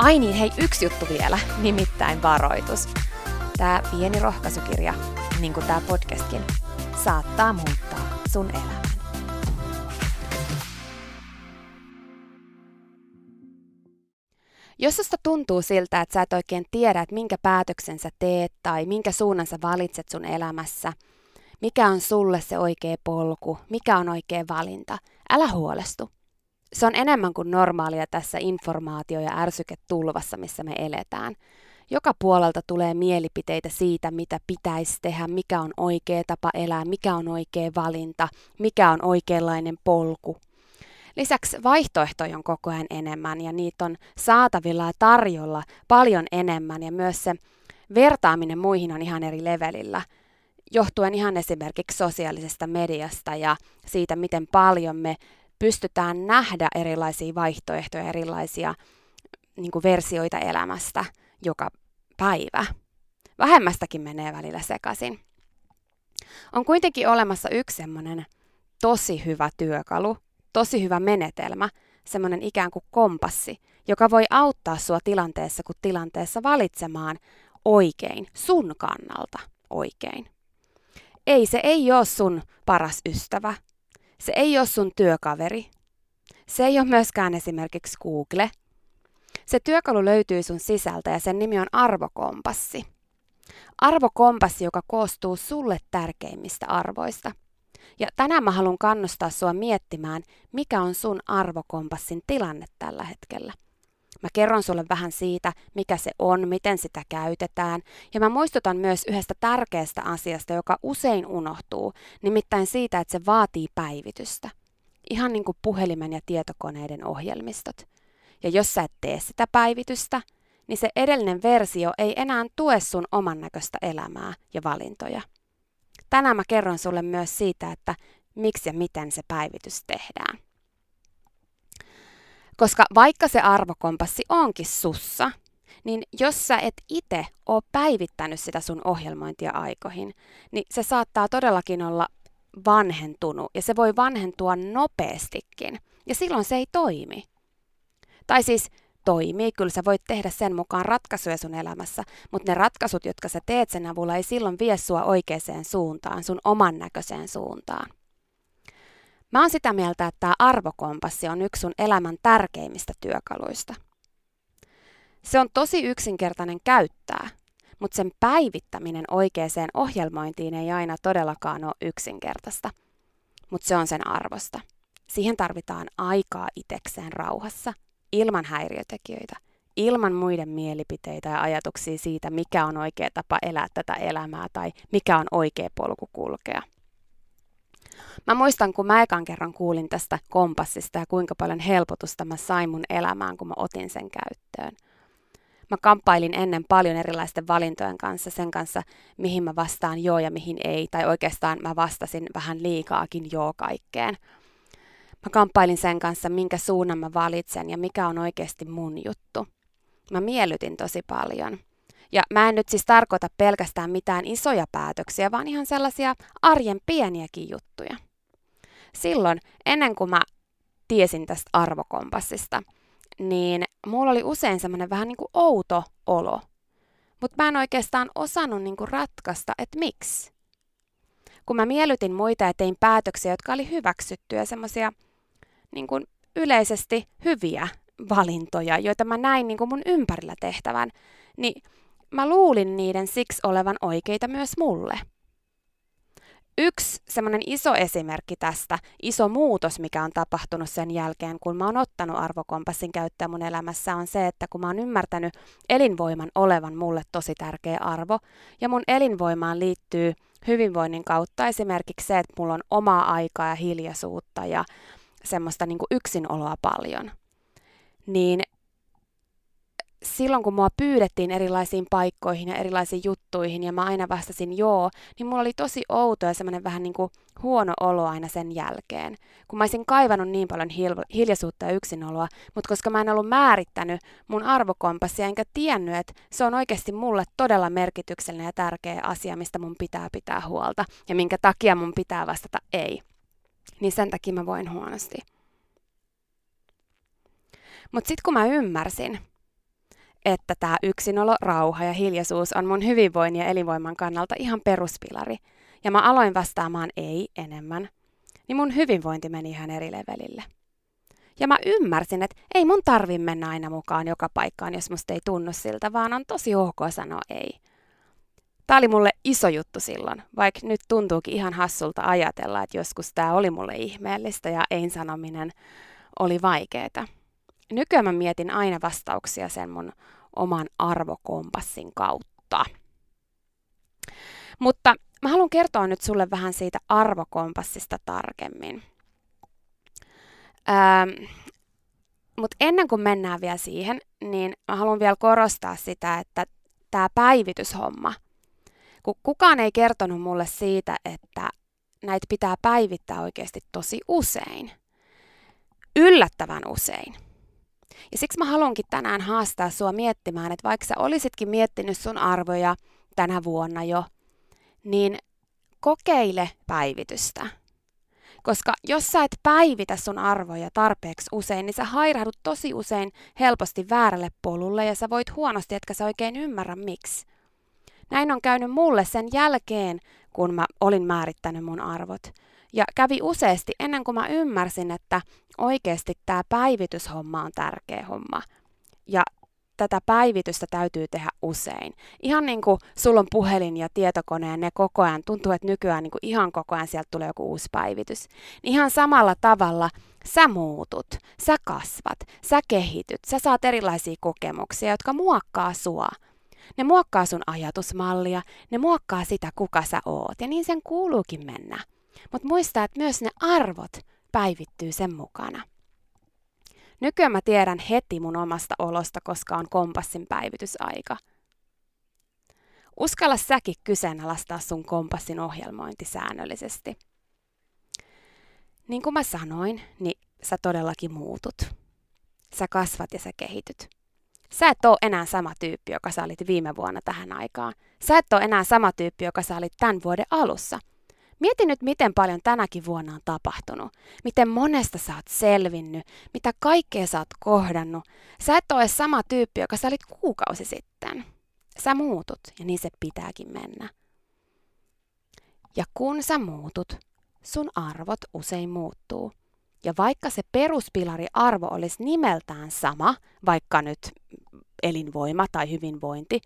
Ai niin, hei, yksi juttu vielä, nimittäin varoitus. Tämä pieni rohkaisukirja, niin kuin tämä podcastkin, saattaa muuttaa sun elämän. Jos susta tuntuu siltä, että sä et oikein tiedä, että minkä päätöksen sä teet tai minkä suunnan sä valitset sun elämässä, mikä on sulle se oikea polku, mikä on oikea valinta, älä huolestu se on enemmän kuin normaalia tässä informaatio- ja ärsyketulvassa, missä me eletään. Joka puolelta tulee mielipiteitä siitä, mitä pitäisi tehdä, mikä on oikea tapa elää, mikä on oikea valinta, mikä on oikeanlainen polku. Lisäksi vaihtoehtoja on koko ajan enemmän ja niitä on saatavilla ja tarjolla paljon enemmän ja myös se vertaaminen muihin on ihan eri levelillä johtuen ihan esimerkiksi sosiaalisesta mediasta ja siitä, miten paljon me pystytään nähdä erilaisia vaihtoehtoja, erilaisia niin kuin versioita elämästä joka päivä. Vähemmästäkin menee välillä sekaisin. On kuitenkin olemassa yksi semmoinen tosi hyvä työkalu, tosi hyvä menetelmä, semmoinen ikään kuin kompassi, joka voi auttaa sua tilanteessa kuin tilanteessa valitsemaan oikein, sun kannalta oikein. Ei, se ei ole sun paras ystävä, se ei ole sun työkaveri. Se ei ole myöskään esimerkiksi Google. Se työkalu löytyy sun sisältä ja sen nimi on arvokompassi. Arvokompassi, joka koostuu sulle tärkeimmistä arvoista. Ja tänään mä haluan kannustaa sua miettimään, mikä on sun arvokompassin tilanne tällä hetkellä. Mä kerron sulle vähän siitä, mikä se on, miten sitä käytetään, ja mä muistutan myös yhdestä tärkeästä asiasta, joka usein unohtuu, nimittäin siitä, että se vaatii päivitystä. Ihan niin kuin puhelimen ja tietokoneiden ohjelmistot. Ja jos sä et tee sitä päivitystä, niin se edellinen versio ei enää tue sun oman näköistä elämää ja valintoja. Tänään mä kerron sulle myös siitä, että miksi ja miten se päivitys tehdään. Koska vaikka se arvokompassi onkin sussa, niin jos sä et itse ole päivittänyt sitä sun ohjelmointia aikoihin, niin se saattaa todellakin olla vanhentunut ja se voi vanhentua nopeastikin. Ja silloin se ei toimi. Tai siis toimii, kyllä sä voit tehdä sen mukaan ratkaisuja sun elämässä, mutta ne ratkaisut, jotka sä teet sen avulla, ei silloin vie sua oikeaan suuntaan, sun oman näköiseen suuntaan. Mä oon sitä mieltä, että tämä arvokompassi on yksi sun elämän tärkeimmistä työkaluista. Se on tosi yksinkertainen käyttää, mutta sen päivittäminen oikeaan ohjelmointiin ei aina todellakaan ole yksinkertaista. mutta se on sen arvosta. Siihen tarvitaan aikaa itekseen rauhassa, ilman häiriötekijöitä, ilman muiden mielipiteitä ja ajatuksia siitä, mikä on oikea tapa elää tätä elämää tai mikä on oikea polku kulkea. Mä muistan, kun mä ekan kerran kuulin tästä kompassista ja kuinka paljon helpotusta mä sain mun elämään, kun mä otin sen käyttöön. Mä kamppailin ennen paljon erilaisten valintojen kanssa, sen kanssa, mihin mä vastaan joo ja mihin ei, tai oikeastaan mä vastasin vähän liikaakin joo kaikkeen. Mä kamppailin sen kanssa, minkä suunnan mä valitsen ja mikä on oikeasti mun juttu. Mä miellytin tosi paljon. Ja mä en nyt siis tarkoita pelkästään mitään isoja päätöksiä, vaan ihan sellaisia arjen pieniäkin juttuja. Silloin, ennen kuin mä tiesin tästä arvokompassista, niin mulla oli usein semmoinen vähän niin kuin outo olo. Mutta mä en oikeastaan osannut niin kuin ratkaista, että miksi. Kun mä miellytin muita ja tein päätöksiä, jotka oli hyväksyttyjä, semmoisia niin kuin yleisesti hyviä valintoja, joita mä näin niin kuin mun ympärillä tehtävän, niin mä luulin niiden siksi olevan oikeita myös mulle. Yksi semmoinen iso esimerkki tästä, iso muutos, mikä on tapahtunut sen jälkeen, kun mä oon ottanut arvokompassin käyttöön mun elämässä, on se, että kun mä oon ymmärtänyt elinvoiman olevan mulle tosi tärkeä arvo, ja mun elinvoimaan liittyy hyvinvoinnin kautta esimerkiksi se, että mulla on omaa aikaa ja hiljaisuutta ja semmoista niin kuin yksinoloa paljon, niin silloin kun mua pyydettiin erilaisiin paikkoihin ja erilaisiin juttuihin ja mä aina vastasin joo, niin mulla oli tosi outo ja semmoinen vähän niin kuin huono olo aina sen jälkeen. Kun mä olisin kaivannut niin paljon hil- hiljaisuutta ja yksinoloa, mutta koska mä en ollut määrittänyt mun arvokompassia enkä tiennyt, että se on oikeasti mulle todella merkityksellinen ja tärkeä asia, mistä mun pitää pitää huolta ja minkä takia mun pitää vastata ei, niin sen takia mä voin huonosti. Mutta sitten kun mä ymmärsin, että tämä yksinolo, rauha ja hiljaisuus on mun hyvinvoinnin ja elinvoiman kannalta ihan peruspilari, ja mä aloin vastaamaan ei enemmän, niin mun hyvinvointi meni ihan eri levelille. Ja mä ymmärsin, että ei mun tarvi mennä aina mukaan joka paikkaan, jos musta ei tunnu siltä, vaan on tosi ok sanoa ei. Tämä oli mulle iso juttu silloin, vaikka nyt tuntuukin ihan hassulta ajatella, että joskus tämä oli mulle ihmeellistä ja ei sanominen oli vaikeaa nykyään mä mietin aina vastauksia sen mun oman arvokompassin kautta. Mutta mä haluan kertoa nyt sulle vähän siitä arvokompassista tarkemmin. Ähm, Mutta ennen kuin mennään vielä siihen, niin mä haluan vielä korostaa sitä, että tämä päivityshomma, kun kukaan ei kertonut mulle siitä, että näitä pitää päivittää oikeasti tosi usein. Yllättävän usein. Ja siksi mä haluankin tänään haastaa sua miettimään, että vaikka sä olisitkin miettinyt sun arvoja tänä vuonna jo, niin kokeile päivitystä. Koska jos sä et päivitä sun arvoja tarpeeksi usein, niin sä hairahdut tosi usein helposti väärälle polulle ja sä voit huonosti, etkä sä oikein ymmärrä miksi. Näin on käynyt mulle sen jälkeen, kun mä olin määrittänyt mun arvot. Ja kävi useasti ennen kuin mä ymmärsin, että oikeasti tämä päivityshomma on tärkeä homma. Ja tätä päivitystä täytyy tehdä usein. Ihan niin kuin sulla on puhelin ja tietokone ja ne koko ajan, tuntuu, että nykyään niin kuin ihan koko ajan sieltä tulee joku uusi päivitys. Niin ihan samalla tavalla sä muutut, sä kasvat, sä kehityt, sä saat erilaisia kokemuksia, jotka muokkaa sua. Ne muokkaa sun ajatusmallia, ne muokkaa sitä, kuka sä oot, ja niin sen kuuluukin mennä. Mutta muista, että myös ne arvot päivittyy sen mukana. Nykyään mä tiedän heti mun omasta olosta, koska on kompassin päivitysaika. Uskalla säkin kyseenalaistaa sun kompassin ohjelmointi säännöllisesti. Niin kuin mä sanoin, niin sä todellakin muutut. Sä kasvat ja sä kehityt. Sä et ole enää sama tyyppi, joka sä olit viime vuonna tähän aikaan. Sä et ole enää sama tyyppi, joka sä olit tämän vuoden alussa – Mieti nyt, miten paljon tänäkin vuonna on tapahtunut. Miten monesta sä oot selvinnyt, mitä kaikkea sä oot kohdannut. Sä et ole sama tyyppi, joka sä olit kuukausi sitten. Sä muutut ja niin se pitääkin mennä. Ja kun sä muutut, sun arvot usein muuttuu. Ja vaikka se peruspilari arvo olisi nimeltään sama, vaikka nyt elinvoima tai hyvinvointi,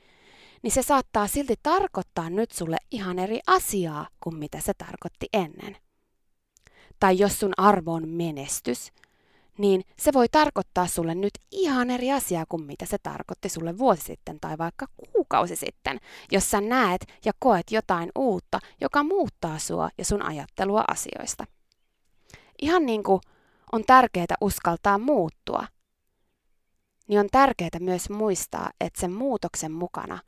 niin se saattaa silti tarkoittaa nyt sulle ihan eri asiaa kuin mitä se tarkoitti ennen. tai jos sun arvo on menestys, niin se voi tarkoittaa sulle nyt ihan eri asiaa kuin mitä se tarkoitti sulle vuosi sitten tai vaikka kuukausi sitten, jos sä näet ja koet jotain uutta, joka muuttaa sua ja sun ajattelua asioista. Ihan niin kuin on tärkeää uskaltaa muuttua, niin on tärkeää myös muistaa, että sen muutoksen mukana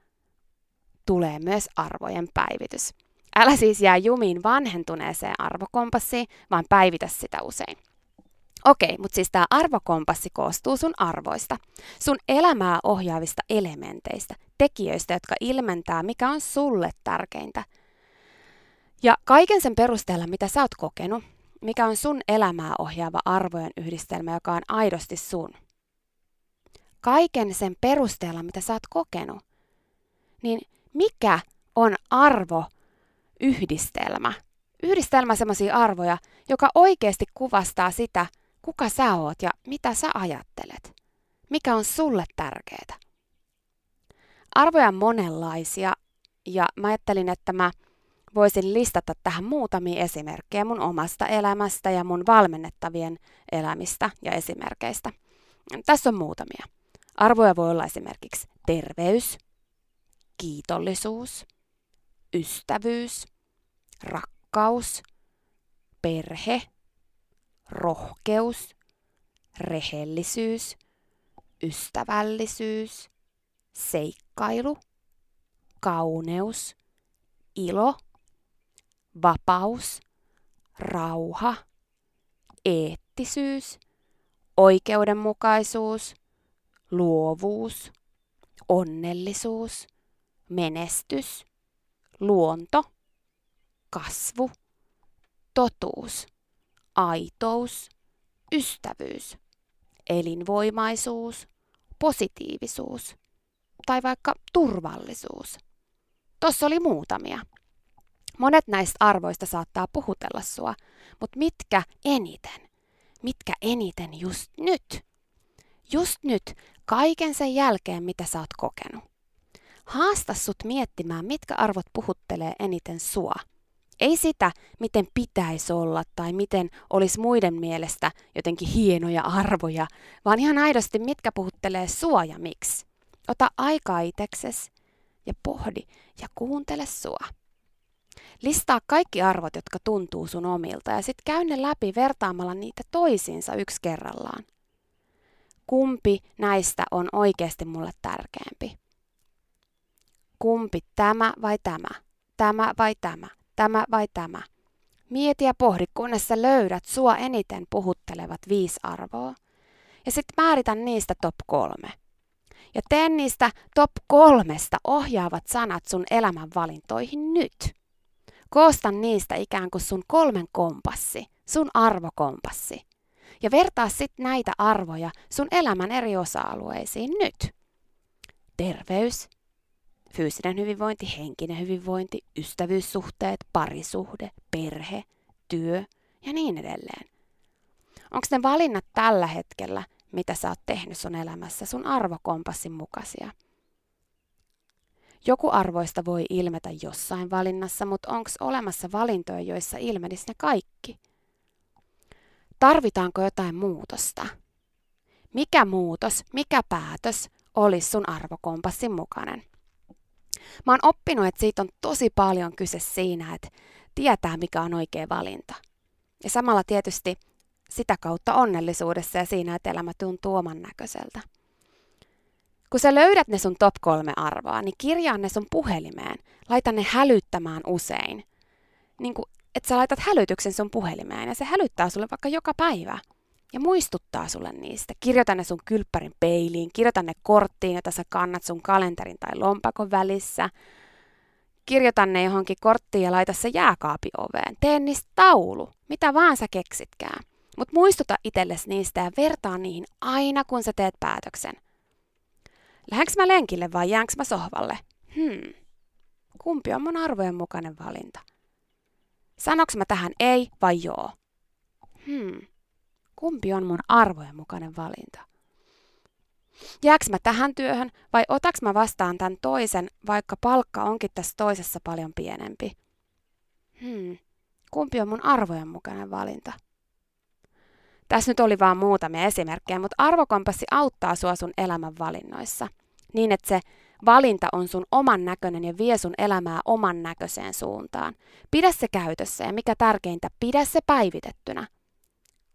tulee myös arvojen päivitys. Älä siis jää jumiin vanhentuneeseen arvokompassiin, vaan päivitä sitä usein. Okei, mutta siis tämä arvokompassi koostuu sun arvoista, sun elämää ohjaavista elementeistä, tekijöistä, jotka ilmentää, mikä on sulle tärkeintä. Ja kaiken sen perusteella, mitä sä oot kokenut, mikä on sun elämää ohjaava arvojen yhdistelmä, joka on aidosti sun. Kaiken sen perusteella, mitä sä oot kokenut, niin mikä on arvo yhdistelmä? Yhdistelmä sellaisia arvoja, joka oikeasti kuvastaa sitä, kuka sä oot ja mitä sä ajattelet. Mikä on sulle tärkeää. Arvoja on monenlaisia ja mä ajattelin, että mä voisin listata tähän muutamia esimerkkejä mun omasta elämästä ja mun valmennettavien elämistä ja esimerkkeistä. Tässä on muutamia. Arvoja voi olla esimerkiksi terveys, kiitollisuus, ystävyys, rakkaus, perhe, rohkeus, rehellisyys, ystävällisyys, seikkailu, kauneus, ilo, vapaus, rauha, eettisyys, oikeudenmukaisuus, luovuus, onnellisuus, menestys, luonto, kasvu, totuus, aitous, ystävyys, elinvoimaisuus, positiivisuus tai vaikka turvallisuus. Tossa oli muutamia. Monet näistä arvoista saattaa puhutella sua, mutta mitkä eniten? Mitkä eniten just nyt? Just nyt, kaiken sen jälkeen, mitä sä oot kokenut. Haasta sut miettimään, mitkä arvot puhuttelee eniten sua. Ei sitä, miten pitäisi olla tai miten olisi muiden mielestä jotenkin hienoja arvoja, vaan ihan aidosti, mitkä puhuttelee sua ja miksi. Ota aikaa itekses ja pohdi ja kuuntele sua. Listaa kaikki arvot, jotka tuntuu sun omilta ja sitten käy ne läpi vertaamalla niitä toisiinsa yksi kerrallaan. Kumpi näistä on oikeasti mulle tärkeämpi? Kumpi tämä vai tämä? Tämä vai tämä? Tämä vai tämä? Mieti ja pohdi, kunnes sä löydät sua eniten puhuttelevat viisi arvoa. Ja sitten määritä niistä top kolme. Ja tee niistä top kolmesta ohjaavat sanat sun elämän valintoihin nyt. Koosta niistä ikään kuin sun kolmen kompassi, sun arvokompassi. Ja vertaa sitten näitä arvoja sun elämän eri osa-alueisiin nyt. Terveys, fyysinen hyvinvointi, henkinen hyvinvointi, ystävyyssuhteet, parisuhde, perhe, työ ja niin edelleen. Onko ne valinnat tällä hetkellä, mitä sä oot tehnyt sun elämässä, sun arvokompassin mukaisia? Joku arvoista voi ilmetä jossain valinnassa, mutta onko olemassa valintoja, joissa ilmenisi ne kaikki? Tarvitaanko jotain muutosta? Mikä muutos, mikä päätös olisi sun arvokompassin mukainen? Mä oon oppinut, että siitä on tosi paljon kyse siinä, että tietää mikä on oikea valinta. Ja samalla tietysti sitä kautta onnellisuudessa ja siinä, että elämä tuntuu oman näköiseltä. Kun sä löydät ne sun top kolme arvoa, niin kirjaa ne sun puhelimeen. Laita ne hälyttämään usein. Niin kuin, että sä laitat hälytyksen sun puhelimeen ja se hälyttää sulle vaikka joka päivä. Ja muistuttaa sulle niistä. Kirjoita ne sun kylppärin peiliin, kirjoita ne korttiin, jota sä kannat sun kalenterin tai lompakon välissä. Kirjoita ne johonkin korttiin ja laita se jääkaapi oveen. Tee niistä taulu, mitä vaan sä keksitkään. Mutta muistuta itsellesi niistä ja vertaa niihin aina, kun sä teet päätöksen. Lähdenkö mä lenkille vai jäänkö mä sohvalle? Hmm. Kumpi on mun arvojen mukainen valinta? Sanoks mä tähän ei vai joo? Hmm. Kumpi on mun arvojen mukainen valinta? Jääks mä tähän työhön vai otaks mä vastaan tämän toisen, vaikka palkka onkin tässä toisessa paljon pienempi? Hmm. kumpi on mun arvojen mukainen valinta. Tässä nyt oli vain muutamia esimerkkejä, mutta arvokompassi auttaa sua sun elämän valinnoissa. Niin, että se valinta on sun oman näköinen ja vie sun elämää oman näköiseen suuntaan. Pidä se käytössä ja mikä tärkeintä, pidä se päivitettynä.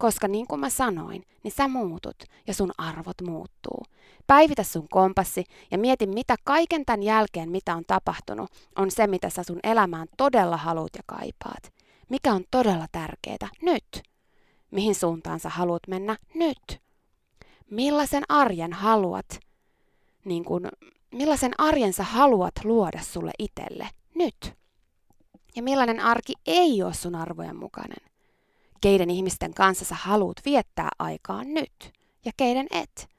Koska niin kuin mä sanoin, niin sä muutut ja sun arvot muuttuu. Päivitä sun kompassi ja mieti, mitä kaiken tämän jälkeen, mitä on tapahtunut, on se, mitä sä sun elämään todella haluat ja kaipaat. Mikä on todella tärkeää nyt. Mihin suuntaan sä haluat mennä nyt. Millaisen arjen haluat, niin kun, millaisen arjen sä haluat luoda sulle itselle nyt. Ja millainen arki ei ole sun arvojen mukainen keiden ihmisten kanssa sä haluat viettää aikaa nyt ja keiden et.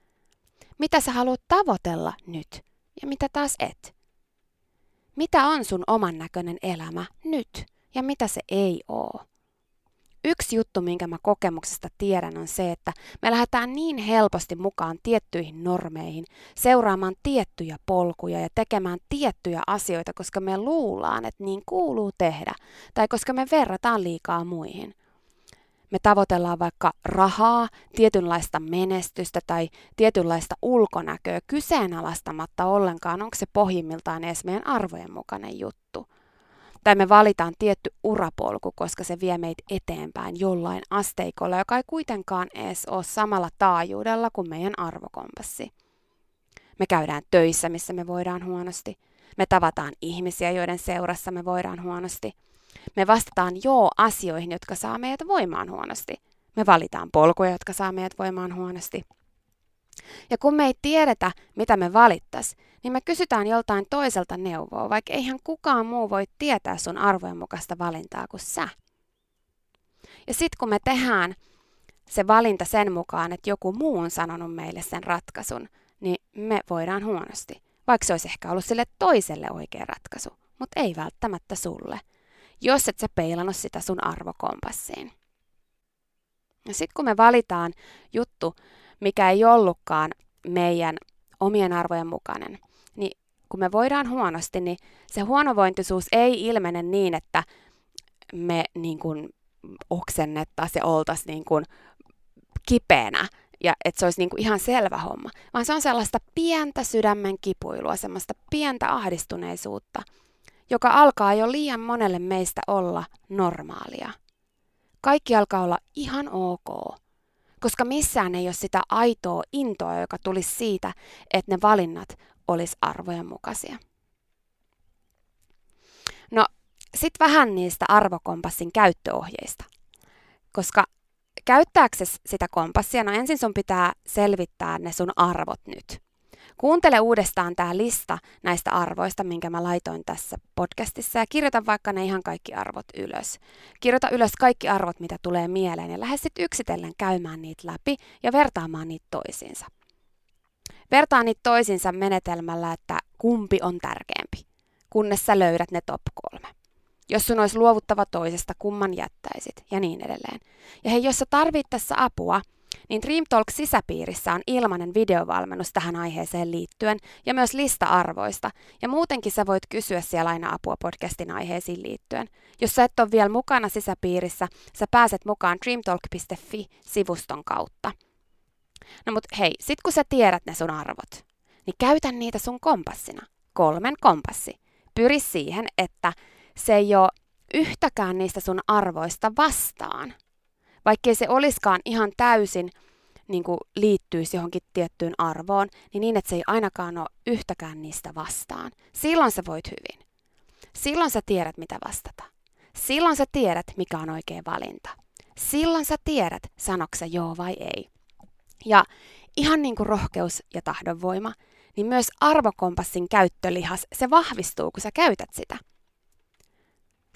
Mitä sä haluat tavoitella nyt ja mitä taas et. Mitä on sun oman näköinen elämä nyt ja mitä se ei oo. Yksi juttu, minkä mä kokemuksesta tiedän, on se, että me lähdetään niin helposti mukaan tiettyihin normeihin, seuraamaan tiettyjä polkuja ja tekemään tiettyjä asioita, koska me luullaan, että niin kuuluu tehdä, tai koska me verrataan liikaa muihin me tavoitellaan vaikka rahaa, tietynlaista menestystä tai tietynlaista ulkonäköä kyseenalaistamatta ollenkaan, onko se pohjimmiltaan edes meidän arvojen mukainen juttu. Tai me valitaan tietty urapolku, koska se vie meitä eteenpäin jollain asteikolla, joka ei kuitenkaan edes ole samalla taajuudella kuin meidän arvokompassi. Me käydään töissä, missä me voidaan huonosti. Me tavataan ihmisiä, joiden seurassa me voidaan huonosti – me vastataan joo asioihin, jotka saa meidät voimaan huonosti. Me valitaan polkuja, jotka saa meidät voimaan huonosti. Ja kun me ei tiedetä, mitä me valittas, niin me kysytään joltain toiselta neuvoa, vaikka eihän kukaan muu voi tietää sun arvojen mukaista valintaa kuin sä. Ja sitten kun me tehdään se valinta sen mukaan, että joku muu on sanonut meille sen ratkaisun, niin me voidaan huonosti. Vaikka se olisi ehkä ollut sille toiselle oikea ratkaisu, mutta ei välttämättä sulle jos et sä peilannut sitä sun arvokompassiin. Ja sitten kun me valitaan juttu, mikä ei ollutkaan meidän omien arvojen mukainen, niin kun me voidaan huonosti, niin se huonovointisuus ei ilmene niin, että me niin kuin oksennettaisiin ja oltaisiin niin kipeänä ja että se olisi niin kuin ihan selvä homma, vaan se on sellaista pientä sydämen kipuilua, semmoista pientä ahdistuneisuutta – joka alkaa jo liian monelle meistä olla normaalia. Kaikki alkaa olla ihan ok, koska missään ei ole sitä aitoa intoa, joka tulisi siitä, että ne valinnat olisi arvojen mukaisia. No, sitten vähän niistä arvokompassin käyttöohjeista. Koska käyttääksesi sitä kompassia, no ensin sun pitää selvittää ne sun arvot nyt. Kuuntele uudestaan tämä lista näistä arvoista, minkä mä laitoin tässä podcastissa ja kirjoita vaikka ne ihan kaikki arvot ylös. Kirjoita ylös kaikki arvot, mitä tulee mieleen ja lähde sitten yksitellen käymään niitä läpi ja vertaamaan niitä toisiinsa. Vertaa niitä toisiinsa menetelmällä, että kumpi on tärkeämpi, kunnes sä löydät ne top kolme. Jos sun olisi luovuttava toisesta, kumman jättäisit ja niin edelleen. Ja hei, jos sä tarvit tässä apua, niin Dream Talk sisäpiirissä on ilmainen videovalmennus tähän aiheeseen liittyen ja myös lista arvoista. Ja muutenkin sä voit kysyä siellä aina apua podcastin aiheisiin liittyen. Jos sä et ole vielä mukana sisäpiirissä, sä pääset mukaan dreamtalk.fi-sivuston kautta. No mut hei, sit kun sä tiedät ne sun arvot, niin käytä niitä sun kompassina. Kolmen kompassi. Pyri siihen, että se ei ole yhtäkään niistä sun arvoista vastaan, vaikkei se oliskaan ihan täysin niin kuin liittyisi johonkin tiettyyn arvoon, niin niin, että se ei ainakaan ole yhtäkään niistä vastaan. Silloin sä voit hyvin. Silloin sä tiedät, mitä vastata. Silloin sä tiedät, mikä on oikea valinta. Silloin sä tiedät, sanoksa joo vai ei. Ja ihan niin kuin rohkeus ja tahdonvoima, niin myös arvokompassin käyttölihas, se vahvistuu, kun sä käytät sitä –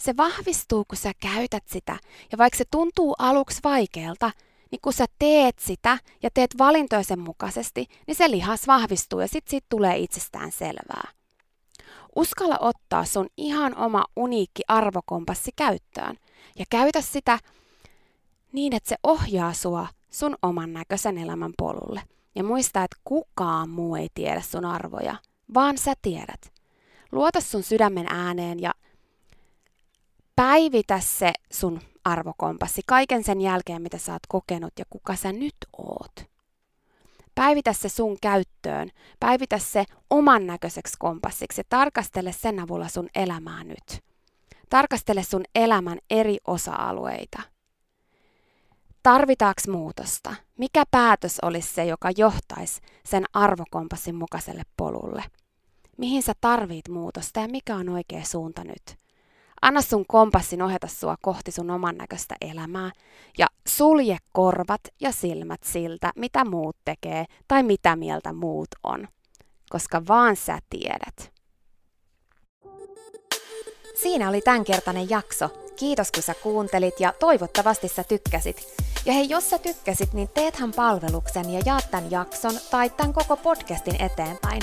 se vahvistuu, kun sä käytät sitä. Ja vaikka se tuntuu aluksi vaikealta, niin kun sä teet sitä ja teet valintoja sen mukaisesti, niin se lihas vahvistuu ja sit siitä tulee itsestään selvää. Uskalla ottaa sun ihan oma uniikki arvokompassi käyttöön ja käytä sitä niin, että se ohjaa sua sun oman näköisen elämän polulle. Ja muista, että kukaan muu ei tiedä sun arvoja, vaan sä tiedät. Luota sun sydämen ääneen ja Päivitä se sun arvokompassi kaiken sen jälkeen, mitä sä oot kokenut ja kuka sä nyt oot. Päivitä se sun käyttöön, päivitä se oman näköiseksi kompassiksi ja tarkastele sen avulla sun elämää nyt. Tarkastele sun elämän eri osa-alueita. Tarvitaanko muutosta? Mikä päätös olisi se, joka johtaisi sen arvokompassin mukaiselle polulle? Mihin sä tarvit muutosta ja mikä on oikea suunta nyt? Anna sun kompassin ohjata sua kohti sun oman näköistä elämää ja sulje korvat ja silmät siltä, mitä muut tekee tai mitä mieltä muut on, koska vaan sä tiedät. Siinä oli tämänkertainen jakso. Kiitos kun sä kuuntelit ja toivottavasti sä tykkäsit. Ja hei, jos sä tykkäsit, niin teethän palveluksen ja jaat tämän jakson tai tämän koko podcastin eteenpäin.